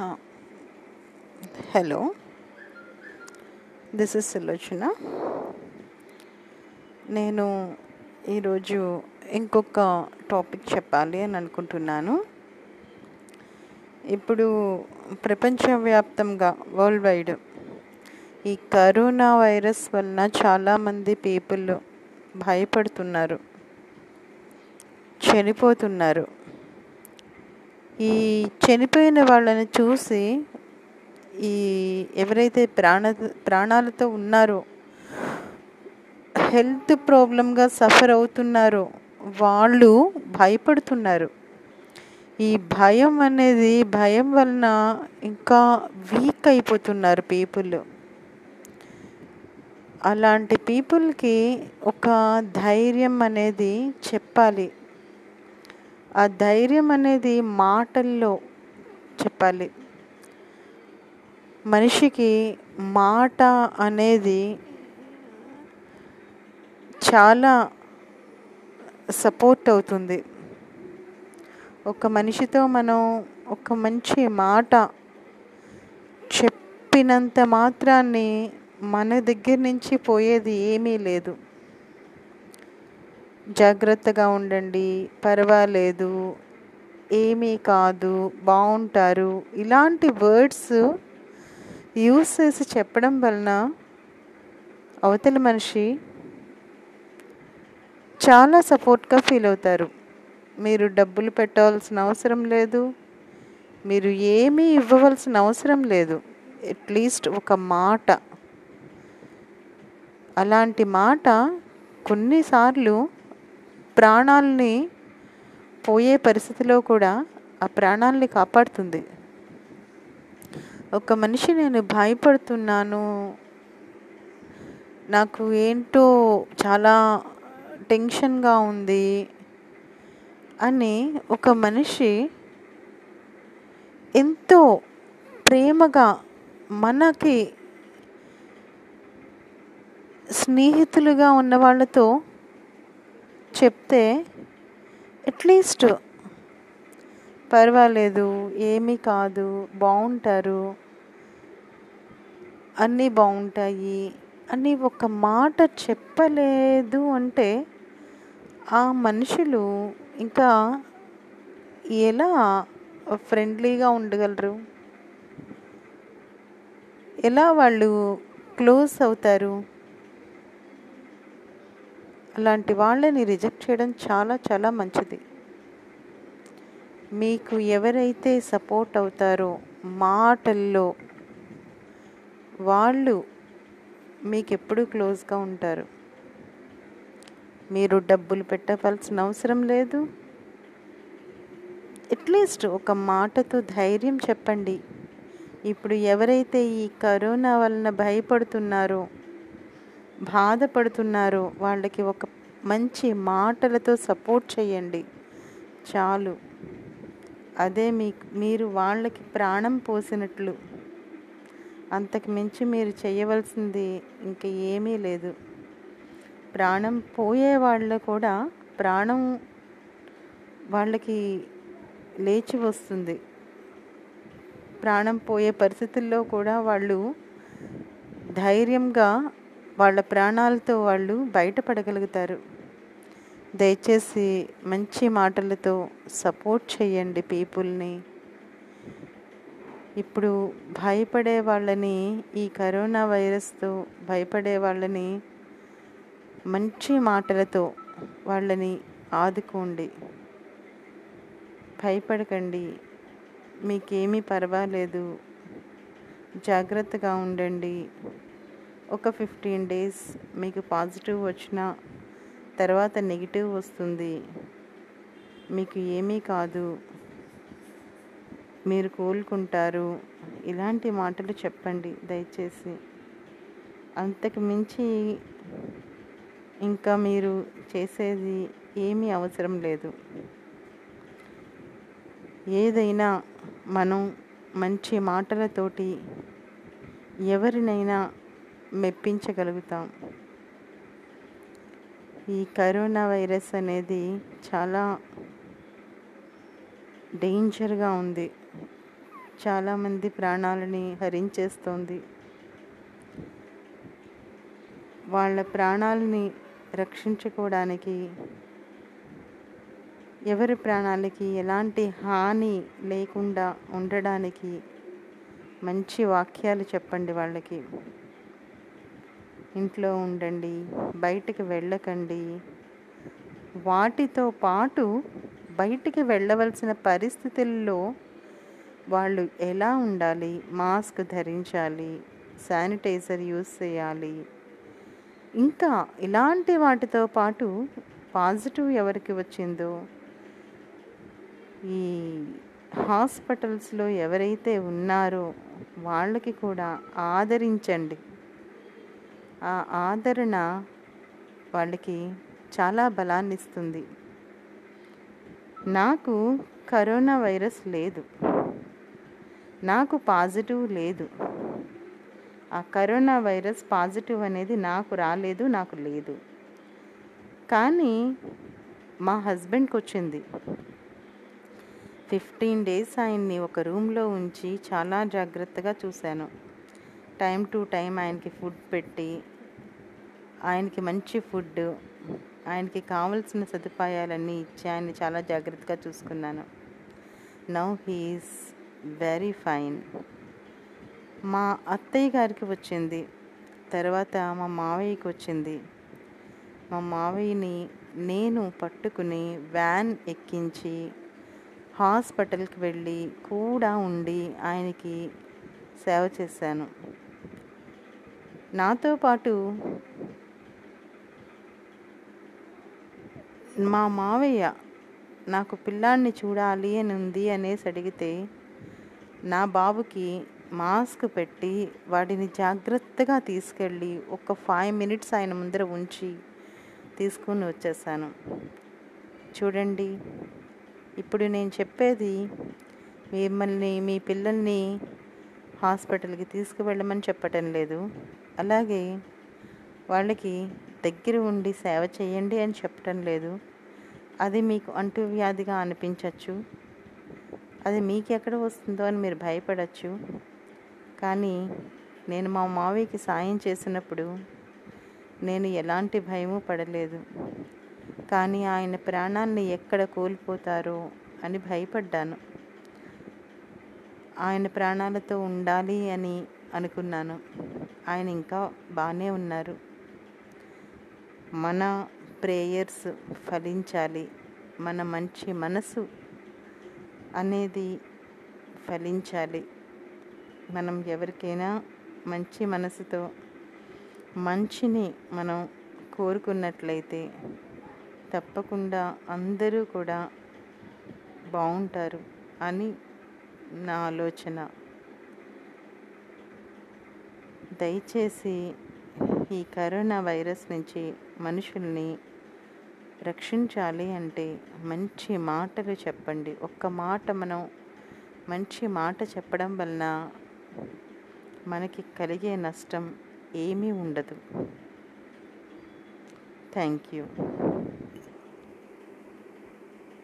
Hello this is Sulochana నేను ఈరోజు ఇంకొక టాపిక్ చెప్పాలి అని అనుకుంటున్నాను. ఇప్పుడు ప్రపంచవ్యాప్తంగా వరల్డ్ వైడ్ ఈ కరోనా వైరస్ వలన చాలామంది పీపుల్ భయపడుతున్నారు చనిపోతున్నారు. ఈ చనిపోయిన వాళ్ళని చూసి ఈ ఎవరైతే ప్రాణ ప్రాణాలతో ఉన్నారో హెల్త్ ప్రాబ్లంగా సఫర్ అవుతున్నారో వాళ్ళు భయపడుతున్నారు. ఈ భయం అనేది భయం వలన ఇంకా వీక్ అయిపోతున్నారు పీపుల్. అలాంటి పీపుల్కి ఒక ధైర్యం అనేది చెప్పాలి. ఆ ధైర్యం అనేది మాటల్లో చెప్పాలి. మనిషికి మాట అనేది చాలా సపోర్ట్ అవుతుంది. ఒక మనిషితో మనం ఒక మంచి మాట చెప్పినంత మాత్రాన్ని మన దగ్గర నుంచి పోయేది ఏమీ లేదు. జాగ్రత్తగా ఉండండి. పర్వాలేదు. ఏమీ కాదు. బాగుంటారు ఇలాంటి వర్డ్స్ యూస్ చేసి చెప్పడం వలన అవతల మనిషి చాలా సపోర్ట్గా ఫీల్ అవుతారు. మీరు డబ్బులు పెట్టవలసిన అవసరం లేదు. మీరు ఏమీ ఇవ్వవలసిన అవసరం లేదు. అట్లీస్ట్ ఒక మాట. అలాంటి మాట కొన్నిసార్లు ప్రాణాలని పోయే పరిస్థితిలో కూడా ఆ ప్రాణాలని కాపాడుతుంది. ఒక మనిషి నేను భయపడుతున్నాను నాకు ఏంటో చాలా టెన్షన్గా ఉంది అని ఒక మనిషి ఎంతో ప్రేమగా మనకి స్నేహితులుగా ఉన్న వాళ్ళతో చెప్తే అట్లీస్ట్ పర్వాలేదు ఏమీ కాదు బాగుంటారు అన్నీ బాగుంటాయి అని ఒక మాట చెప్పలేదు అంటే ఆ మనుషులు ఇంకా ఎలా ఫ్రెండ్లీగా ఉండగలరు? ఎలా వాళ్ళు క్లోజ్ అవుతారు? అలాంటి వాళ్ళని రిజెక్ట్ చేయడం చాలా చాలా మంచిది. మీకు ఎవరైతే సపోర్ట్ అవుతారో మాటల్లో వాళ్ళు మీకు ఎప్పుడూ క్లోజ్గా ఉంటారు? మీరు డబ్బులు పెట్టవలసిన అవసరం లేదు? అట్లీస్ట్ ఒక మాటతో ధైర్యం చెప్పండి. ఇప్పుడు ఎవరైతే ఈ కరోనా వలన భయపడుతున్నారో బాధపడుతున్నారో. వాళ్ళకి ఒక మంచి మాటలతో సపోర్ట్ చేయండి. చాలు. అదే మీ మీరు వాళ్ళకి ప్రాణం పోసినట్లు. అంతకు మించి మీరు చేయవలసింది ఇంక ఏమీ లేదు. ప్రాణం పోయే వాళ్ళు కూడా ప్రాణం వాళ్ళకి లేచి వస్తుంది. ప్రాణం పోయే పరిస్థితుల్లో కూడా వాళ్ళు ధైర్యంగా వాళ్ళ ప్రాణాలతో వాళ్ళు బయటపడగలుగుతారు. దయచేసి మంచి మాటలతో సపోర్ట్ చేయండి పీపుల్ని. ఇప్పుడు భయపడే వాళ్ళని ఈ కరోనా వైరస్తో భయపడే వాళ్ళని మంచి మాటలతో వాళ్ళని ఆదుకోండి. భయపడకండి. మీకేమీ పర్వాలేదు. జాగ్రత్తగా ఉండండి. ఒక ఫిఫ్టీన్ డేస్ మీకు పాజిటివ్ వచ్చిన తర్వాత నెగిటివ్ వస్తుంది. మీకు ఏమీ కాదు. మీరు కోలుకుంటారు. ఇలాంటి మాటలు చెప్పండి దయచేసి. అంతకు మించి ఇంకా మీరు చేసేది ఏమీ అవసరం లేదు. ఏదైనా మనం మంచి మాటలతోటి ఎవరినైనా మెప్పించగలుగుతాం. ఈ కరోనా వైరస్ అనేది చాలా డేంజర్గా ఉంది. చాలామంది ప్రాణాలని హరించేస్తుంది. వాళ్ళ ప్రాణాలని రక్షించుకోవడానికి ఎవరి ప్రాణాలకి ఎలాంటి హాని లేకుండా ఉండడానికి మంచి వాక్యాలు చెప్పండి వాళ్ళకి. ఇంట్లో ఉండండి బయటికి వెళ్ళకండి. వాటితో పాటు బయటికి వెళ్ళవలసిన పరిస్థితుల్లో వాళ్ళు ఎలా ఉండాలి? మాస్క్ ధరించాలి శానిటైజర్ యూస్ చేయాలి. ఇంకా ఇలాంటి వాటితో పాటు పాజిటివ్ ఎవరికి వచ్చిందో? ఈ హాస్పిటల్స్లో ఎవరైతే ఉన్నారో వాళ్ళకి కూడా ఆదరించండి. ఆ ఆదరణ వాళ్ళకి చాలా బలాన్ని ఇస్తుంది నాకు కరోనా వైరస్ లేదు. నాకు పాజిటివ్ లేదు. ఆ కరోనా వైరస్ పాజిటివ్ అనేది నాకు రాలేదు నాకు లేదు. కానీ మా హస్బెండ్కి వచ్చింది. ఫిఫ్టీన్ డేస్ ఆయన్ని ఒక రూమ్లో ఉంచి చాలా జాగ్రత్తగా చూశాను. టైం టు టైం ఆయనకి ఫుడ్ పెట్టి ఆయనకి మంచి ఫుడ్ ఆయనకి కావలసిన సదుపాయాలన్నీ ఇచ్చి ఆయన్ని చాలా జాగ్రత్తగా చూసుకున్నాను. నౌ హీఈస్ వెరీ ఫైన్ మా అత్తయ్య గారికి వచ్చింది. తర్వాత మా మావయ్యకి వచ్చింది. మా మావయ్యని నేను పట్టుకుని వ్యాన్ ఎక్కించి హాస్పిటల్కి వెళ్ళి కూడా ఉండి ఆయనకి సేవ చేశాను. నాతో పాటు మా మావయ్య నాకు పిల్లాన్ని చూడాలి అని ఉంది అనేసి అడిగితే నా బాబుకి మాస్క్ పెట్టి వాడిని జాగ్రత్తగా తీసుకెళ్ళి ఒక ఫైవ్ మినిట్స్ ఆయన ముందర ఉంచి తీసుకుని వచ్చేసాను. చూడండి ఇప్పుడు నేను చెప్పేది మిమ్మల్ని మీ పిల్లల్ని హాస్పిటల్కి తీసుకువెళ్ళమని చెప్పటం లేదు. అలాగే వాళ్ళకి దగ్గర ఉండి సేవ చేయండి అని చెప్పటం లేదు. అది మీకు అంటువ్యాధిగా అనిపించవచ్చు అది మీకు ఎక్కడ వస్తుందో అని మీరు భయపడచ్చు. కానీ నేను మా మావయ్యకి సాయం చేసినప్పుడు నేను ఎలాంటి భయము పడలేదు. కానీ ఆయన ప్రాణాన్ని ఎక్కడ కోల్పోతారో అని భయపడ్డాను. ఆయన ప్రాణాలతో ఉండాలి అని అనుకున్నాను. ఆయన ఇంకా బాగానే ఉన్నారు. మన ప్రేయర్స్ ఫలించాలి. మన మంచి మనసు అనేది ఫలించాలి. మనం ఎవరికైనా మంచి మనసుతో మంచిని మనం కోరుకున్నట్లయితే తప్పకుండా అందరూ కూడా బాగుంటారు అని నా ఆలోచన. దయచేసి ఈ కరోనా వైరస్ నుంచి మనుషుల్ని రక్షించాలి అంటే మంచి మాటలు చెప్పండి. ఒక్క మాట మనం మంచి మాట చెప్పడం వలన మనకి కలిగే నష్టం ఏమీ ఉండదు. Thank you.